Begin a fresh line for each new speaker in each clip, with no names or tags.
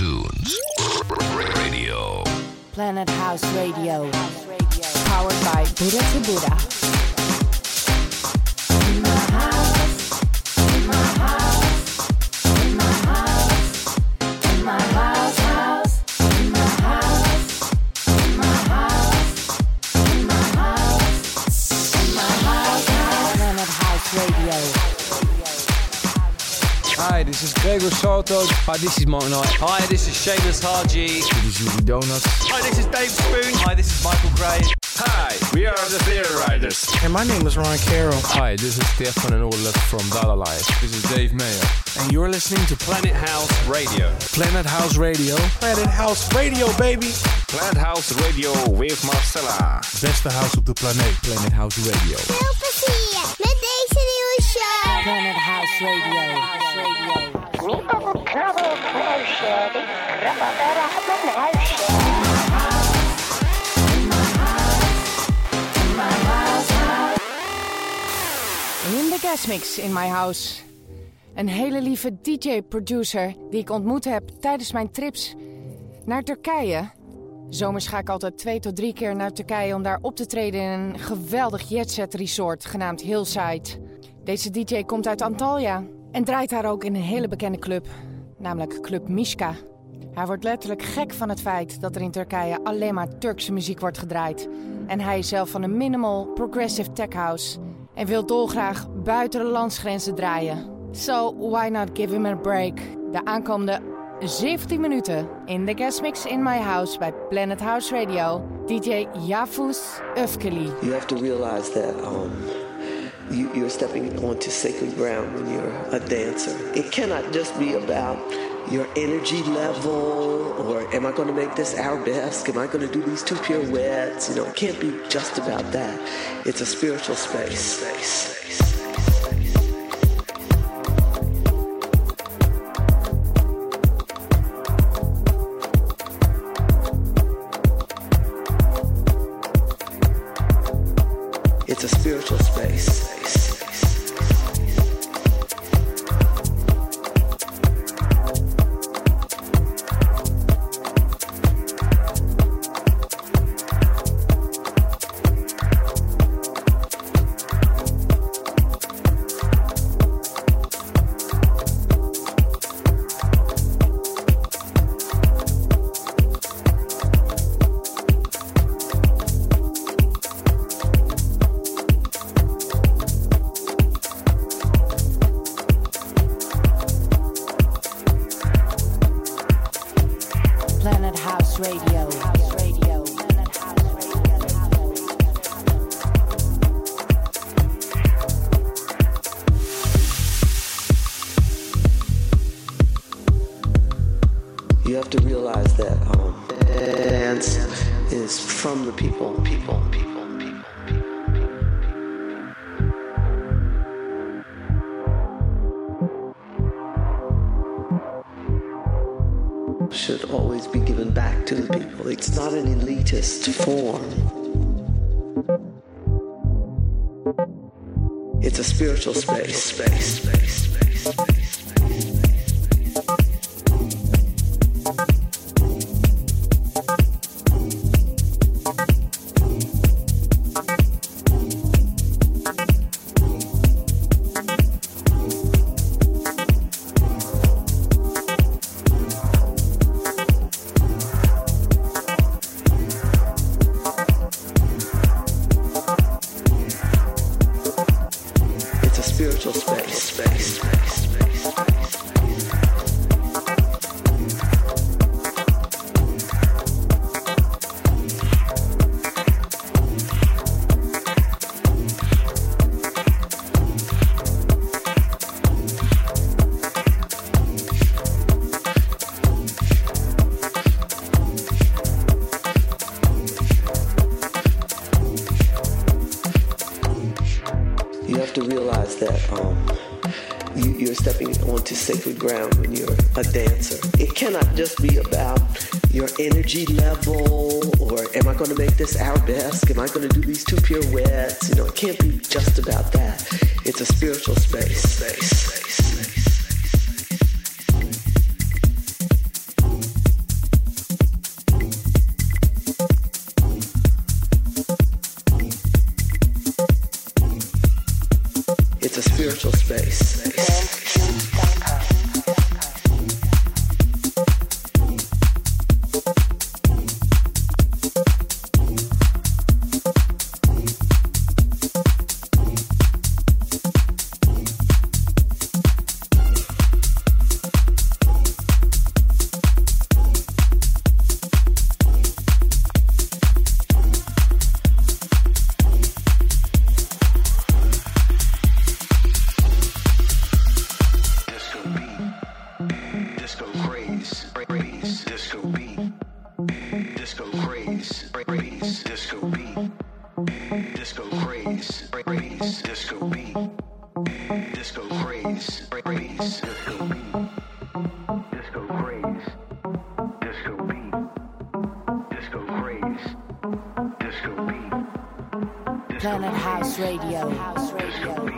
Radio.
Planet House Radio. Powered by Buddha to Buddha.
This is Gregor Salto. Hi, this is Mark Knight.
Hi, this is Seamus Haji.
This is Yuri Donuts.
Hi, this is Dave Spoon. Hi, this is Michael Gray.
Hi, we are the Theater Riders.
And my name is Ron Carroll.
Hi, this is Stefan and Ola from Dada Life. This is Dave Mayer.
And you're listening to Planet House Radio.
Planet House Radio.
Planet House Radio, baby.
Planet House Radio with Marcella.
Beste house op de planeet.
Planet House Radio.
Veel plezier met deze nieuwe show.
Planet House Radio. Radio. In de guestmix in my house. Een hele lieve DJ-producer die ik ontmoet heb tijdens mijn trips naar Turkije. Zomers ga ik altijd twee tot drie keer naar Turkije om daar op te treden in een geweldig jetset resort genaamd Hillside. Deze DJ komt uit Antalya en draait daar ook in een hele bekende club, namelijk Club Mishka. Hij wordt letterlijk gek van het feit dat er in Turkije alleen maar Turkse muziek wordt gedraaid. En hij is zelf van een minimal progressive tech house en wil dolgraag buiten de landsgrenzen draaien. So why not give him a break? De aankomende 17 minuten in de guest mix in my house bij Planet House Radio. DJ Yafus Öfkeli.
You have to realize that um, you, you're stepping onto sacred ground when you're a dancer. It cannot just be about your energy level or am I going to make this arabesque? Am I going to do these two pirouettes? You know, it can't be just about that. It's a spiritual space. space. It's a spiritual space. Should always be given back to the people. It's not an elitist form. It's a spiritual space, space, space, space, space. Space, ground when you're a dancer. It cannot just be about your energy level or am I going to make this arabesque? Am I going to do these two pirouettes? You know, it can't be just about that. It's a spiritual space. space, space, space. Disco craze. Craze. Disco.
Disco Planet House Radio. House Radio.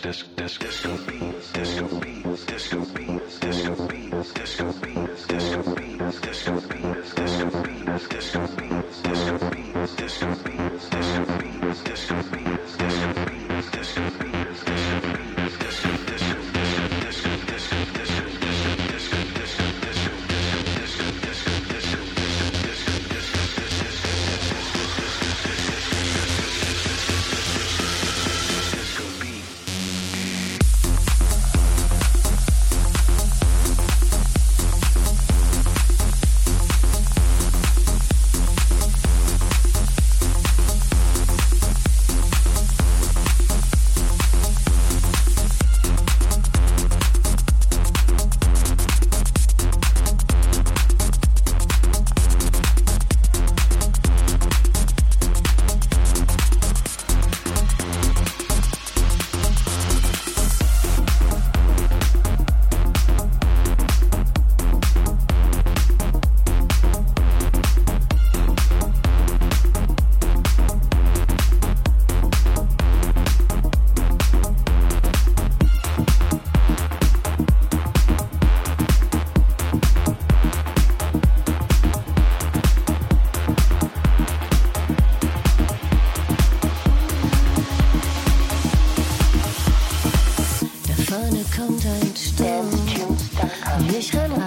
disco
beat, disco beat, disco beat.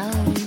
out.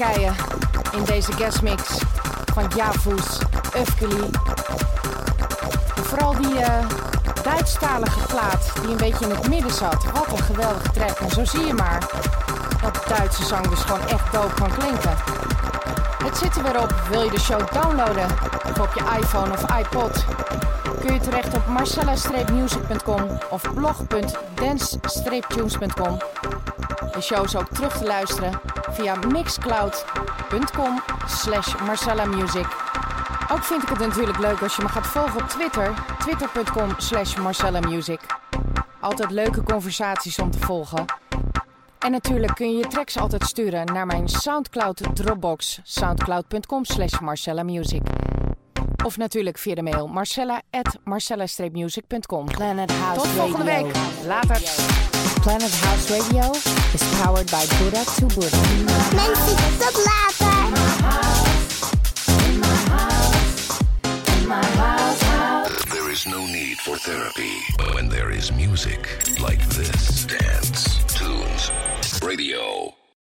In deze guestmix van Yavuz, Öfkeli. Vooral die uh, Duitsstalige plaat die een beetje in het midden zat. Wat een geweldige track. En zo zie je maar dat Duitse zang dus gewoon echt dope kan klinken. Het zit er weer op. Wil je de show downloaden? Of op je iPhone of iPod? Kun je terecht op marcella-music.com of blog.dance-tunes.com. De show is ook terug te luisteren via mixcloud.com slash marcellamusic. Ook vind ik het natuurlijk leuk als je me gaat volgen op Twitter. Twitter.com slash marcellamusic. Altijd leuke conversaties om te volgen. En natuurlijk kun je je tracks altijd sturen naar mijn Soundcloud Dropbox. Soundcloud.com slash marcellamusic. Of natuurlijk via de mail marcella at marcella-music.com. Tot volgende week. Later.
Planet House Radio is powered by Buddha to Buddha.
There is no need for therapy when there is music like this. Dance, tunes, radio.